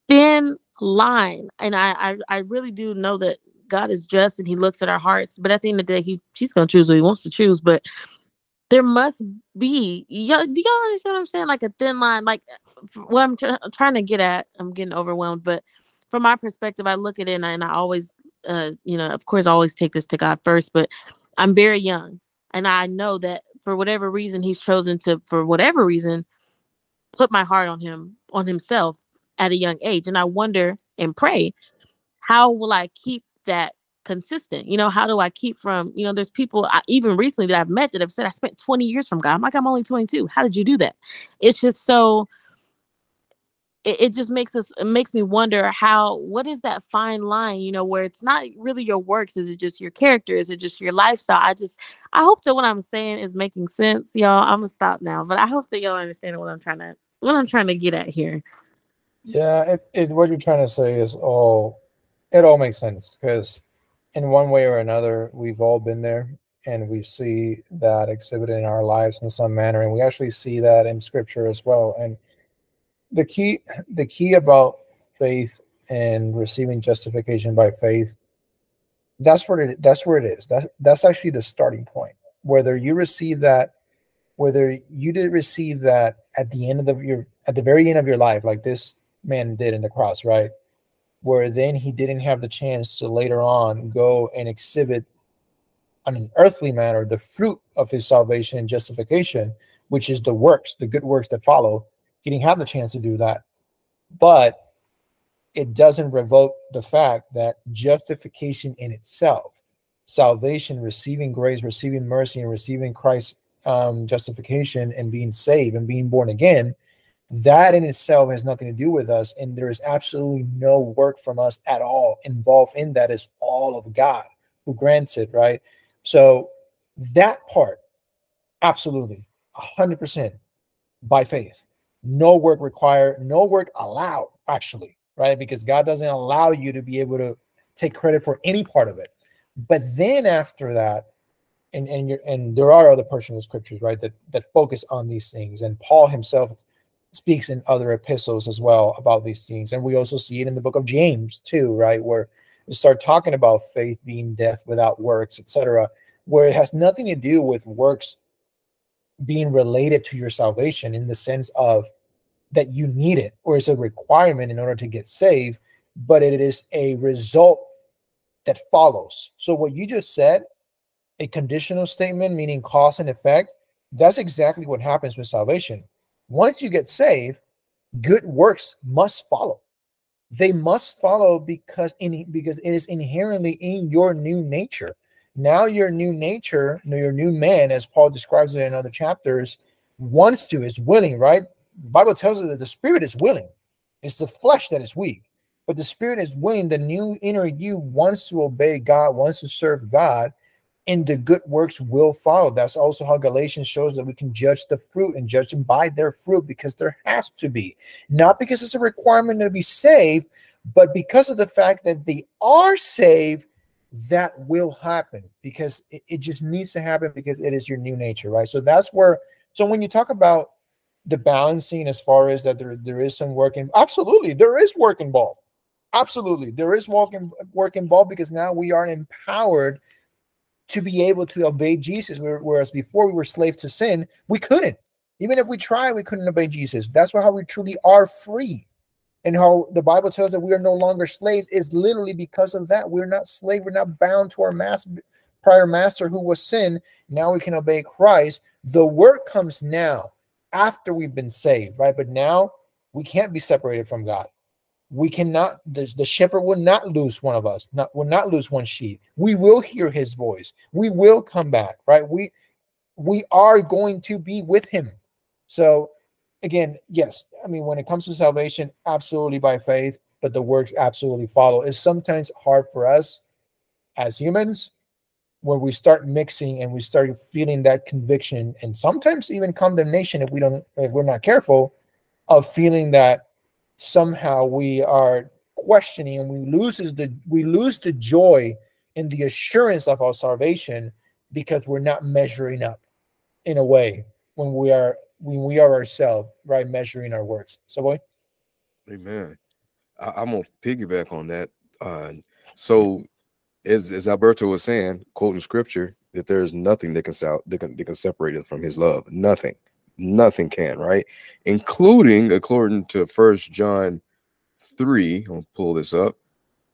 thin line. And I, I, I really do know that God is just and He looks at our hearts. But at the end of the day, He He's gonna choose what He wants to choose. But there must be, y'all, do y'all understand what I'm saying? Like a thin line, like what I'm tr- trying to get at, I'm getting overwhelmed, but from my perspective, I look at it and I, and I always, uh, you know, of course, I always take this to God first, but I'm very young and I know that for whatever reason, He's chosen to, for whatever reason, put my heart on Him, on Himself at a young age. And I wonder and pray, how will I keep that consistent? You know, how do I keep from, you know, there's people I, even recently that I've met that have said, I spent 20 years from God. I'm like, I'm only 22. How did you do that? It's just so it, it just makes us it makes me wonder how what is that fine line you know where it's not really your works is it just your character is it just your lifestyle i just i hope that what i'm saying is making sense y'all i'm gonna stop now but i hope that y'all understand what i'm trying to what i'm trying to get at here yeah it what you're trying to say is all it all makes sense because in one way or another we've all been there and we see that exhibited in our lives in some manner and we actually see that in scripture as well. And the key the key about faith and receiving justification by faith that's where it that's where it is. That that's actually the starting point. Whether you receive that whether you did receive that at the end of the, your at the very end of your life like this man did in the cross right where then he didn't have the chance to later on go and exhibit on an earthly manner the fruit of his salvation and justification which is the works the good works that follow he didn't have the chance to do that. But it doesn't revoke the fact that justification in itself, salvation, receiving grace, receiving mercy, and receiving Christ's um, justification and being saved and being born again, that in itself has nothing to do with us. And there is absolutely no work from us at all involved in that. Is all of God who grants it, right? So that part, absolutely, hundred percent by faith. No work required, no work allowed, actually, right? Because God doesn't allow you to be able to take credit for any part of it. But then after that, and and you and there are other personal scriptures, right, that that focus on these things. And Paul himself speaks in other epistles as well about these things. And we also see it in the book of James too, right, where we start talking about faith being death without works, etc., where it has nothing to do with works being related to your salvation in the sense of that you need it or it's a requirement in order to get saved, but it is a result that follows. So what you just said, a conditional statement meaning cause and effect, that's exactly what happens with salvation. Once you get saved, good works must follow. They must follow because in because it is inherently in your new nature. Now your new nature, your new man, as Paul describes it in other chapters, wants to, is willing, right? The Bible tells us that the spirit is willing. It's the flesh that is weak but the spirit is willing. The new inner you wants to obey God, wants to serve God, and the good works will follow. That's also how Galatians shows that we can judge the fruit and judge them by their fruit because there has to be, not because it's a requirement to be saved, but because of the fact that they are saved. That will happen because it, it just needs to happen because it is your new nature, right? So that's where. So when you talk about the balancing as far as that there, there is some work in absolutely there is work involved Absolutely. There is work, in, work involved because now we are empowered to be able to obey Jesus. Whereas before we were slaves to sin, we couldn't. Even if we tried, we couldn't obey Jesus. That's how we truly are free. And how the Bible tells that we are no longer slaves is literally because of that. We're not slave. We're not bound to our master, prior master who was sin. Now we can obey Christ. The work comes now after we've been saved, right? But now we can't be separated from God we cannot the, the shepherd will not lose one of us not will not lose one sheep. We will hear his voice. We will come back right? We we are going to be with him. So again yes i mean when it comes to salvation absolutely by faith but the works absolutely follow. It's sometimes hard for us as humans when we start mixing and we start feeling that conviction and sometimes even condemnation if we don't if we're not careful of feeling that somehow we are questioning and we loses the we lose the joy and the assurance of our salvation because we're not measuring up in a way when we are when we are ourselves right measuring our works. Savoy. Amen. I, am gonna piggyback on that. Uh so as as alberto was saying quoting scripture that there's nothing that can, that can that can separate us from his love. Nothing nothing can, right? Including according to First John 3, I'll pull this up.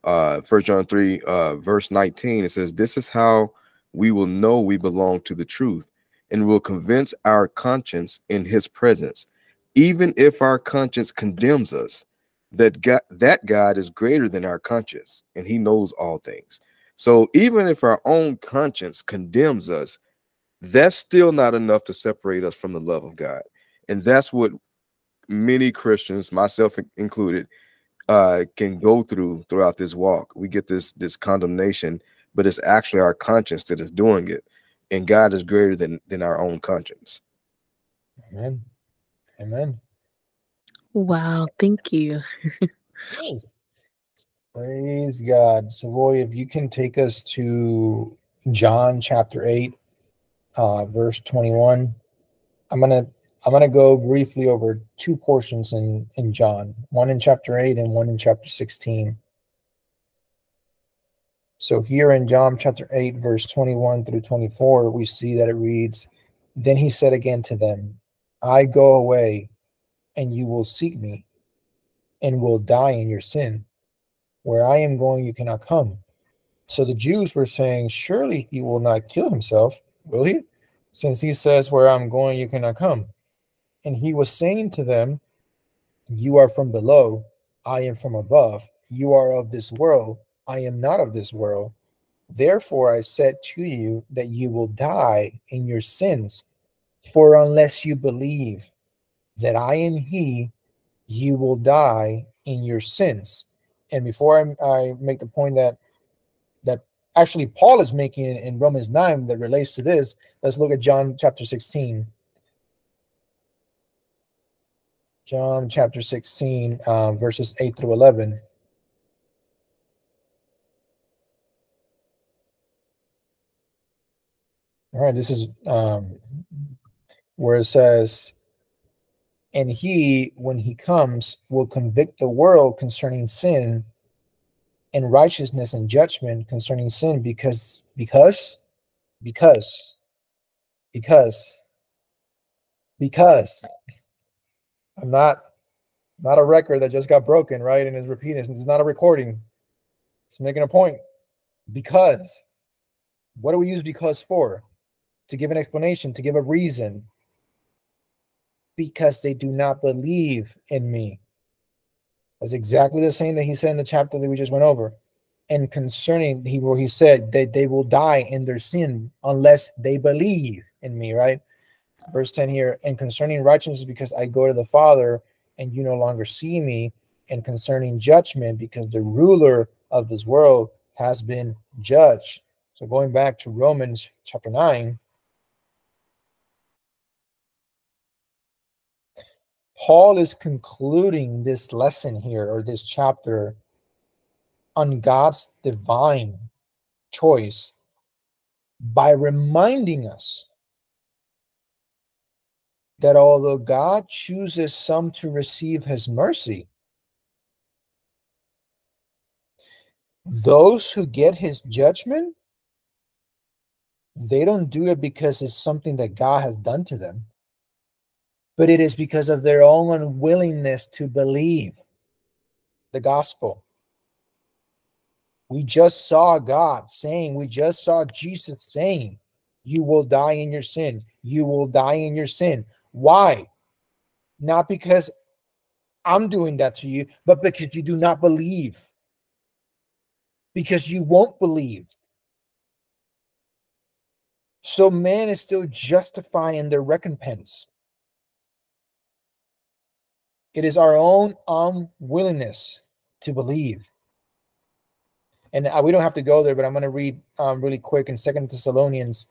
Uh First John 3, uh, verse 19, it says, This is how we will know we belong to the truth and will convince our conscience in his presence, even if our conscience condemns us, that God, that God is greater than our conscience and he knows all things. So even if our own conscience condemns us, that's still not enough to separate us from the love of God. And that's what many Christians, myself included, uh, can go through throughout this walk. We get this this condemnation, but it's actually our conscience that is doing it. And God is greater than than our own conscience. Amen. Amen. Wow, thank you. Praise God. Savoy, if you can take us to John chapter 8, uh, verse 21. I'm gonna I'm gonna go briefly over two portions in in John, one in chapter 8 and one in chapter 16. So here in John chapter 8, verse 21 through 24, we see that it reads, Then he said again to them, I go away, and you will seek me, and will die in your sin. Where I am going, you cannot come. So the Jews were saying, Surely he will not kill himself, will he? Since he says, Where I'm going, you cannot come. And he was saying to them, You are from below, I am from above. You are of this world, I am not of this world. Therefore, I said to you that you will die in your sins. For unless you believe that I am He, you will die in your sins. And before I, I make the point that that actually Paul is making in Romans 9 that relates to this. Let's look at John chapter 16. John chapter 16, uh, verses 8 through 11. All right, this is um, where it says, And he, when he comes, will convict the world concerning sin and righteousness and judgment concerning sin because, because, because, because, because I'm not not a record that just got broken, right? And is repeating. Is not a recording. It's making a point. Because what do we use because for? To give an explanation, to give a reason. Because they do not believe in me. That's exactly the same that he said in the chapter that we just went over. And concerning he where he said that they will die in their sin unless they believe in me, right? verse 10 here and concerning righteousness because i go to the father and you no longer see me and concerning judgment because the ruler of this world has been judged so going back to romans chapter 9 paul is concluding this lesson here or this chapter on god's divine choice by reminding us that although God chooses some to receive his mercy, those who get his judgment, they don't do it because it's something that God has done to them, but it is because of their own unwillingness to believe the gospel. We just saw God saying, we just saw Jesus saying, You will die in your sin. You will die in your sin. Why? Not because I'm doing that to you, but because you do not believe. Because you won't believe. So man is still justifying their recompense. It is our own unwillingness to believe. And we don't have to go there, but I'm going to read um, really quick in Second Thessalonians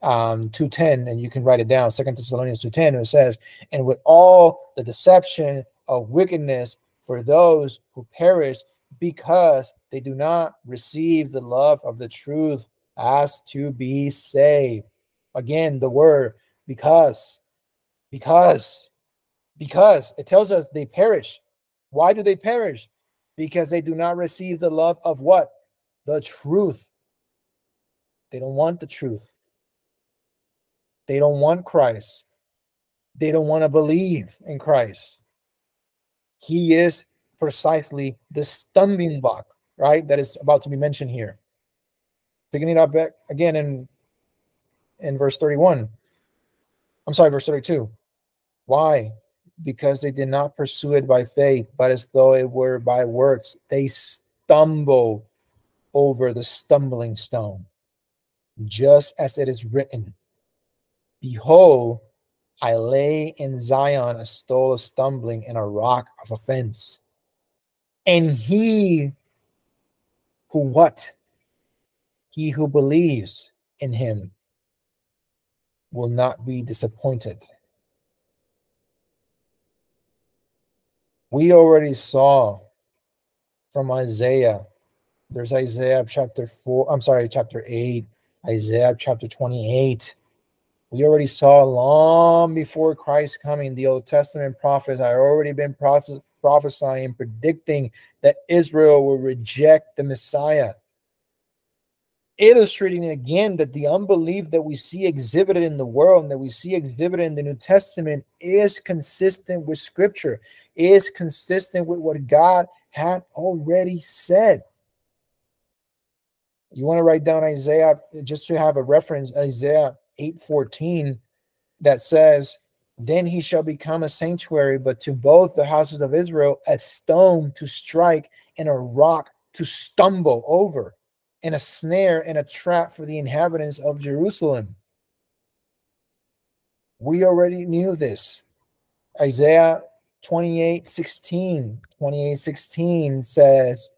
um, 2.10 and you can write it down second thessalonians 2.10 it says and with all the deception of wickedness for those who perish because they do not receive the love of the truth as to be saved again the word because because because it tells us they perish why do they perish because they do not receive the love of what the truth they don't want the truth they don't want Christ. They don't want to believe in Christ. He is precisely the stumbling block, right? That is about to be mentioned here. Picking it up back again in in verse 31. I'm sorry, verse 32. Why? Because they did not pursue it by faith, but as though it were by works. They stumble over the stumbling stone, just as it is written. Behold, I lay in Zion a stone of stumbling and a rock of offense. And he who what? He who believes in him will not be disappointed. We already saw from Isaiah, there's Isaiah chapter 4, I'm sorry, chapter 8, Isaiah chapter 28 we already saw long before Christ coming, the Old Testament prophets had already been prophesying, predicting that Israel will reject the Messiah. Illustrating again that the unbelief that we see exhibited in the world and that we see exhibited in the New Testament is consistent with Scripture, is consistent with what God had already said. You want to write down Isaiah just to have a reference, Isaiah 8:14 that says, Then he shall become a sanctuary, but to both the houses of Israel a stone to strike and a rock to stumble over, and a snare and a trap for the inhabitants of Jerusalem. We already knew this. Isaiah 28 16, 28 16 says,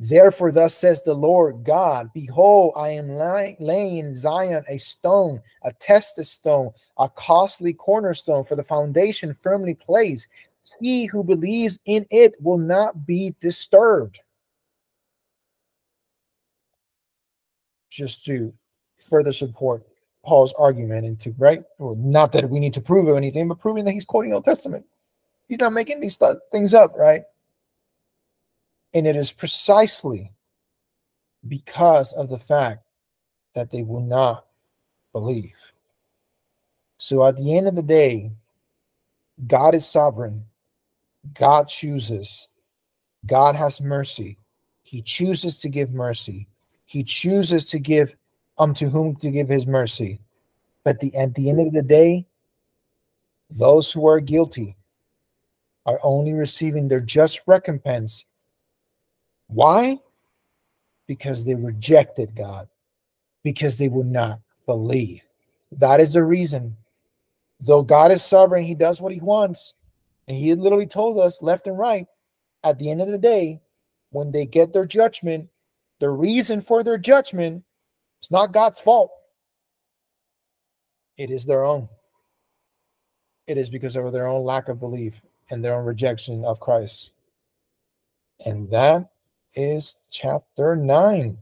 Therefore, thus says the Lord God Behold, I am laying in Zion a stone, a tested stone, a costly cornerstone for the foundation firmly placed. He who believes in it will not be disturbed. Just to further support Paul's argument into right, well, not that we need to prove anything, but proving that he's quoting Old Testament. He's not making these th- things up, right? And it is precisely because of the fact that they will not believe. So at the end of the day, God is sovereign. God chooses. God has mercy. He chooses to give mercy. He chooses to give um to whom to give his mercy. But the at the end of the day, those who are guilty are only receiving their just recompense why? Because they rejected God, because they would not believe. That is the reason. Though God is sovereign, He does what He wants. And He literally told us left and right at the end of the day, when they get their judgment, the reason for their judgment is not God's fault, it is their own. It is because of their own lack of belief and their own rejection of Christ. And that is chapter 9.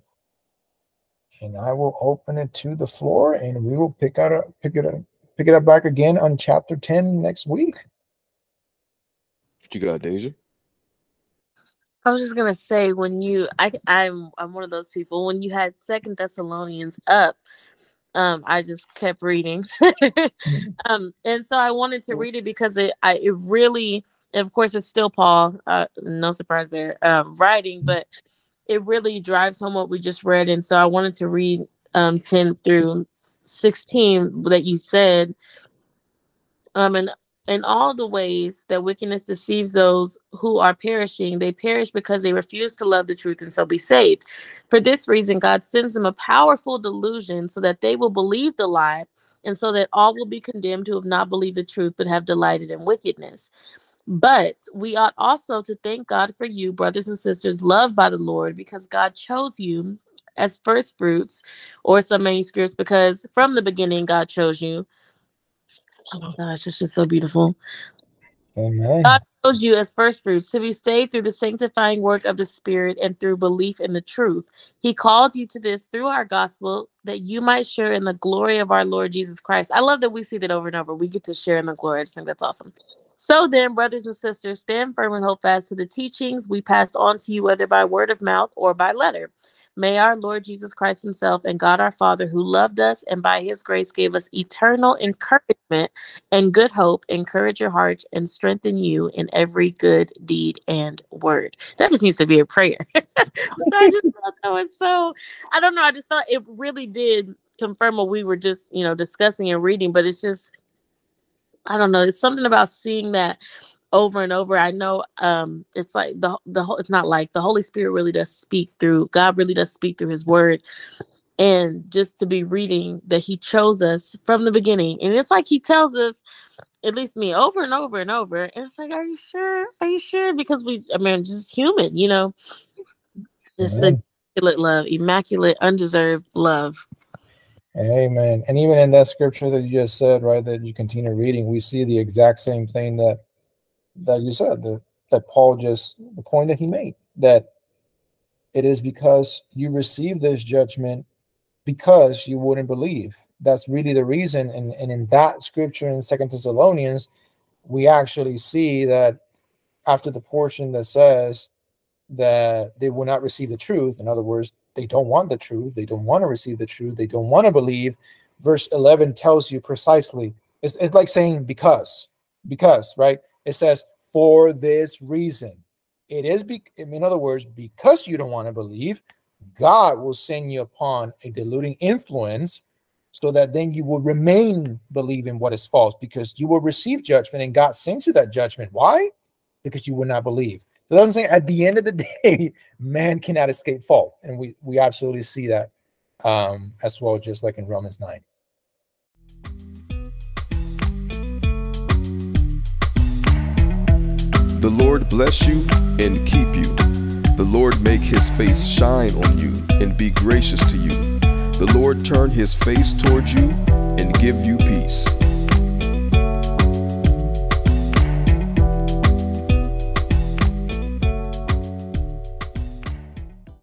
And I will open it to the floor and we will pick out a, pick it up pick it up back again on chapter 10 next week. What you got, Deja? I was just gonna say when you I I'm I'm one of those people when you had Second Thessalonians up, um, I just kept reading, mm-hmm. um, and so I wanted to read it because it I it really of course, it's still Paul. Uh, no surprise there, um, writing, mm-hmm. but it really drives home what we just read. And so I wanted to read um, 10 through 16 that you said. Um, and in all the ways that wickedness deceives those who are perishing, they perish because they refuse to love the truth and so be saved. For this reason, God sends them a powerful delusion so that they will believe the lie, and so that all will be condemned who have not believed the truth but have delighted in wickedness. But we ought also to thank God for you, brothers and sisters, loved by the Lord, because God chose you as first fruits, or some manuscripts, because from the beginning God chose you. Oh my gosh, it's just so beautiful. Amen. God chose you as first fruits to be saved through the sanctifying work of the Spirit and through belief in the truth. He called you to this through our gospel that you might share in the glory of our Lord Jesus Christ. I love that we see that over and over. We get to share in the glory. I just think that's awesome. So then, brothers and sisters, stand firm and hold fast to the teachings we passed on to you, whether by word of mouth or by letter. May our Lord Jesus Christ Himself and God our Father, who loved us and by His grace gave us eternal encouragement and good hope, encourage your heart and strengthen you in every good deed and word. That just needs to be a prayer. I just thought that was so, I don't know, I just thought it really did confirm what we were just, you know, discussing and reading, but it's just, I don't know. It's something about seeing that over and over. I know um it's like the the whole it's not like the Holy Spirit really does speak through God really does speak through his word. And just to be reading that he chose us from the beginning. And it's like he tells us, at least me, over and over and over. And it's like, are you sure? Are you sure? Because we I mean just human, you know. Just yeah. immaculate love, immaculate, undeserved love. Amen. And even in that scripture that you just said, right, that you continue reading, we see the exact same thing that that you said, that, that Paul just the point that he made, that it is because you received this judgment because you wouldn't believe. That's really the reason. And, and in that scripture in Second Thessalonians, we actually see that after the portion that says that they will not receive the truth, in other words, they don't want the truth. They don't want to receive the truth. They don't want to believe. Verse 11 tells you precisely. It's, it's like saying because, because, right? It says, for this reason. It is, be, in other words, because you don't want to believe, God will send you upon a deluding influence so that then you will remain believing what is false because you will receive judgment and God sends you that judgment. Why? Because you will not believe. So that's I'm saying. At the end of the day, man cannot escape fault, and we we absolutely see that um, as well, just like in Romans nine. The Lord bless you and keep you. The Lord make his face shine on you and be gracious to you. The Lord turn his face toward you and give you peace.